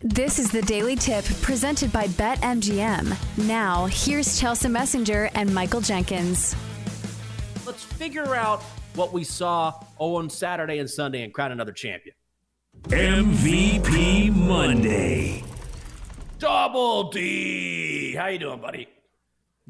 This is the Daily Tip presented by BetMGM. Now, here's Chelsa Messinger and Michael Jenkins. Let's figure out what we saw oh, on Saturday and Sunday and crown another champion. MVP Monday. Double D. How you doing, buddy?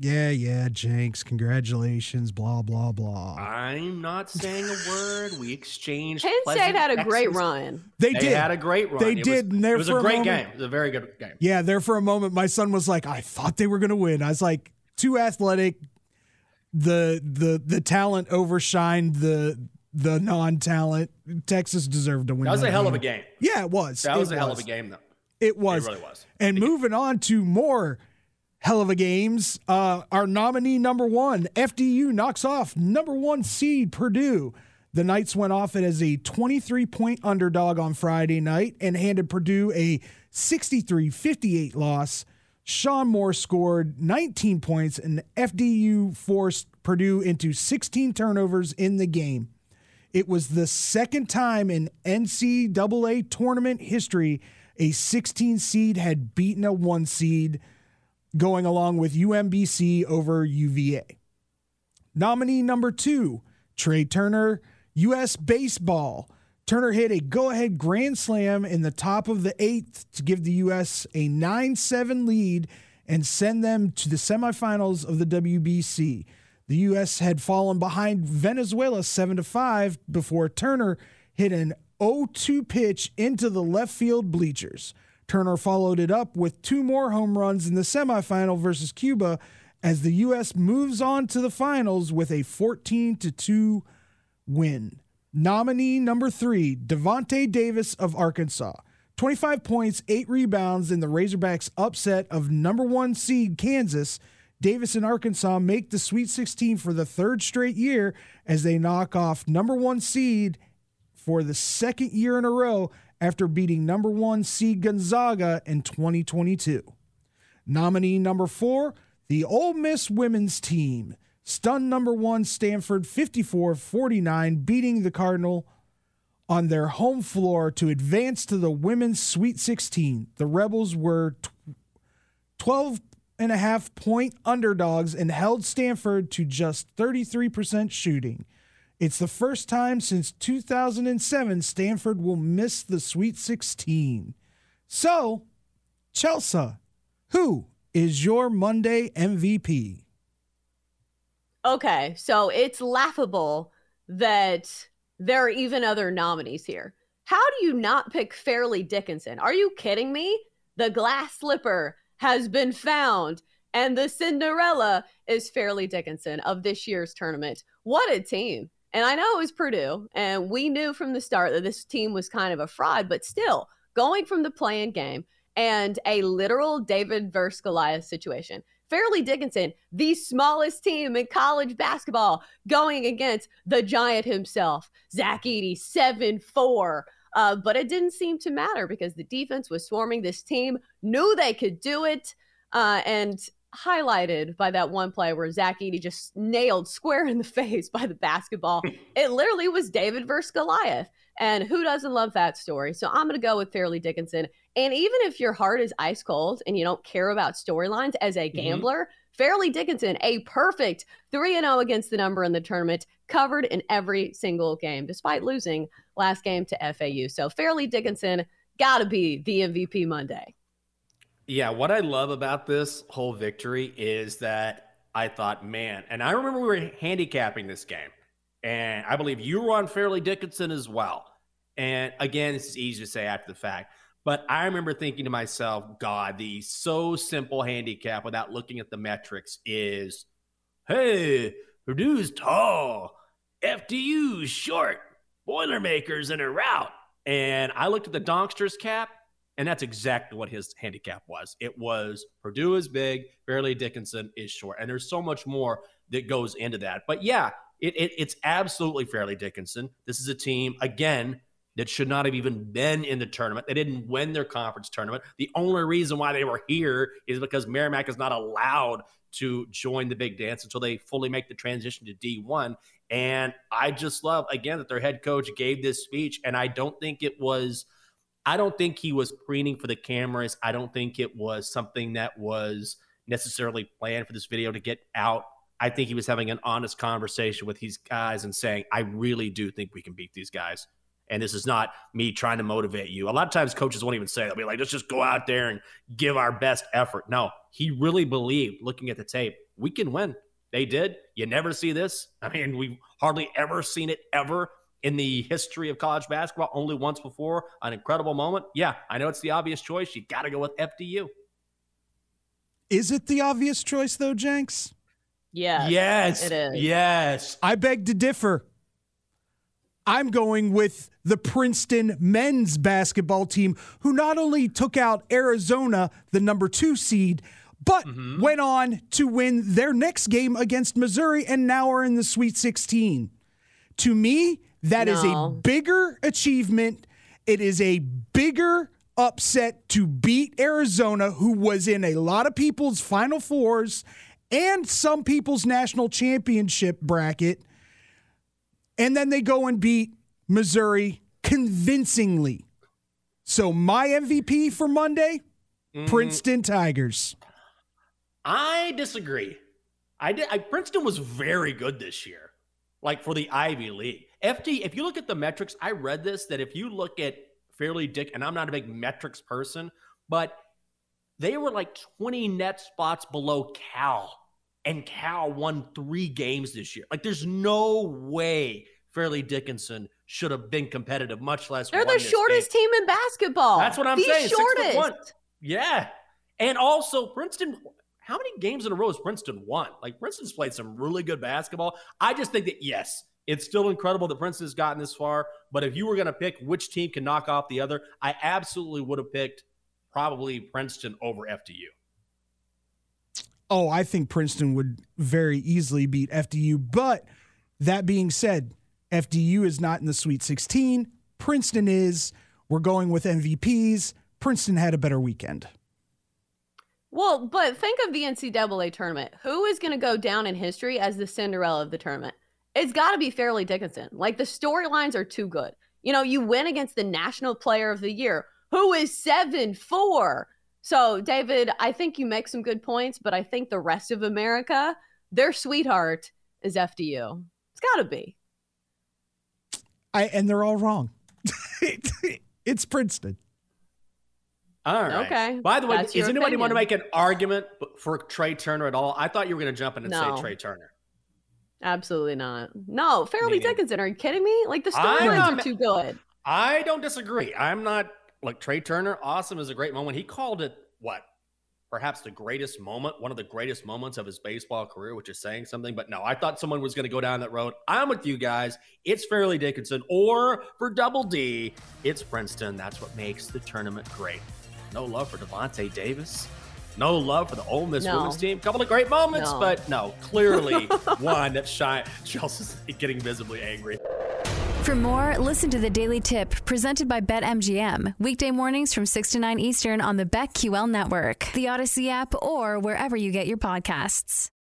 Yeah, yeah, Jenks. Congratulations. Blah blah blah. I'm not saying a word. We exchanged. Penn State pleasant had a great run. They, They did. had a great run. They It did. Was, and there it was for a great moment- game. It was a very good game. Yeah, there for a moment, my son was like, "I thought they were going to win." I was like, "Too athletic." The the the talent overshined the the non-talent. Texas deserved to win. That was a hell of a game. Yeah, it was. That was It a hell of a game, though. It was. It really was. And moving on to more hell of a games, uh, our nominee number one, FDU knocks off number one seed Purdue. The Knights went off it as a 23 point underdog on Friday night and handed Purdue a 63 58 loss. Sean Moore scored 19 points, and FDU forced Purdue into 16 turnovers in the game. It was the second time in NCAA tournament history a 16 seed had beaten a one seed, going along with UMBC over UVA. Nominee number two, Trea Turner, U.S. Baseball. Turner hit a go ahead grand slam in the top of the eighth to give the U.S. a 9 7 lead and send them to the semifinals of the WBC. The U.S. had fallen behind Venezuela 7 5 before Turner hit an 0 2 pitch into the left field bleachers. Turner followed it up with two more home runs in the semifinal versus Cuba as the U.S. moves on to the finals with a 14 2 win. Nominee number three, Davonte Davis of Arkansas. 25 points, eight rebounds in the Razorbacks' upset of number one seed Kansas. Davis and Arkansas make the Sweet 16 for the third straight year as they knock off number one seed for the second year in a row after beating number one seed Gonzaga in 2022. Nominee number four, the Ole Miss women's team. Stunned number one Stanford 54 49, beating the Cardinal on their home floor to advance to the women's Sweet 16. The Rebels were 12 and a half point underdogs and held Stanford to just 33% shooting. It's the first time since 2007 Stanford will miss the Sweet 16. So, Chelsa, who is your Monday MVP? Okay, so it's laughable that there are even other nominees here. How do you not pick Fairleigh Dickinson? Are you kidding me? The glass slipper has been found, and the Cinderella is Fairleigh Dickinson of this year's tournament. What a team! And I know it was Purdue, and we knew from the start that this team was kind of a fraud, but still, going from the playing game and a literal David versus Goliath situation. Fairleigh Dickinson, the smallest team in college basketball, going against the giant himself, Zach Edey, 7 4. Uh, but it didn't seem to matter because the defense was swarming. This team knew they could do it. Uh, and highlighted by that one play where Zach Edey just nailed square in the face by the basketball. it literally was David versus Goliath. And who doesn't love that story? So I'm going to go with Fairleigh Dickinson. And even if your heart is ice cold and you don't care about storylines as a mm-hmm. gambler, Fairleigh Dickinson, a perfect 3 0 against the number in the tournament, covered in every single game, despite losing last game to FAU. So Fairleigh Dickinson got to be the MVP Monday. Yeah, what I love about this whole victory is that I thought, man, and I remember we were handicapping this game, and I believe you were on Fairleigh Dickinson as well. And again, this is easy to say after the fact, but I remember thinking to myself, God, the so simple handicap without looking at the metrics is, hey, Purdue's tall, FDU's short, Boilermakers in a route. And I looked at the Donksters cap, and that's exactly what his handicap was. It was Purdue is big, Fairleigh Dickinson is short. And there's so much more that goes into that. But yeah, it, it, it's absolutely Fairleigh Dickinson. This is a team, again, that should not have even been in the tournament. They didn't win their conference tournament. The only reason why they were here is because Merrimack is not allowed to join the big dance until they fully make the transition to D1. And I just love, again, that their head coach gave this speech. And I don't think it was – I don't think he was preening for the cameras. I don't think it was something that was necessarily planned for this video to get out. I think he was having an honest conversation with these guys and saying, I really do think we can beat these guys. And this is not me trying to motivate you. A lot of times coaches won't even say, they'll be like, let's just go out there and give our best effort. No, he really believed, looking at the tape, we can win. They did. You never see this. I mean, we've hardly ever seen it ever in the history of college basketball only once before, an incredible moment. Yeah, I know it's the obvious choice. You got to go with FDU. Is it the obvious choice though, Jenks? Yes. Yes. It is. Yes. I beg to differ. I'm going with the Princeton men's basketball team, who not only took out Arizona, the number two seed, but mm-hmm. went on to win their next game against Missouri and now are in the Sweet 16. To me, that no. is a bigger achievement. It is a bigger upset to beat Arizona, who was in a lot of people's Final Fours and some people's national championship bracket. And then they go and beat Missouri convincingly. So, my MVP for Monday mm-hmm. Princeton Tigers. I disagree. I did. I, Princeton was very good this year, like for the Ivy League. FD, if you look at the metrics, I read this that if you look at Fairleigh Dick, and I'm not a big metrics person, but they were like 20 net spots below Cal, and Cal won three games this year. Like, there's no way Fairleigh Dickinson should have been competitive, much less. They're the shortest game. team in basketball. That's what I'm the saying. Shortest. Yeah. And also, Princeton, how many games in a row has Princeton won? Like, Princeton's played some really good basketball. I just think that, yes, it's still incredible that Princeton has gotten this far. But if you were going to pick which team can knock off the other, I absolutely would have picked probably Princeton over FDU. Oh, I think Princeton would very easily beat FDU. But that being said, FDU is not in the Sweet 16. Princeton is. We're going with MVPs. Princeton had a better weekend. Well, but think of the NCAA tournament. Who is going to go down in history as the Cinderella of the tournament? It's got to be Fairleigh Dickinson. Like the storylines are too good. You know, you win against the National Player of the Year, who is 7 4. So, David, I think you make some good points, but I think the rest of America, their sweetheart is FDU. It's got to be. I and they're all wrong. it's Princeton. All right. Okay. By the way, does anybody opinion. want to make an argument for Trea Turner at all? I thought you were going to jump in and no. say Trea Turner. Absolutely not. No, Fairleigh Dickinson. Are you kidding me? Like the storylines are too good. I don't disagree. I'm not like Trea Turner. Awesome is a great moment. He called it what? Perhaps the greatest moment, one of the greatest moments of his baseball career, which is saying something. But no, I thought someone was going to go down that road. I'm with you guys. It's Fairleigh Dickinson, or for Double D, it's Princeton. That's what makes the tournament great. No love for Davonte Davis no love for the Ole Miss no. women's team. Couple of great moments, no. but no, clearly one that shine. Chelsa's getting visibly angry. For more, listen to the Daily Tip presented by BetMGM. Weekday mornings from 6 to 9 Eastern on the BetQL network, the Audacy app, or wherever you get your podcasts.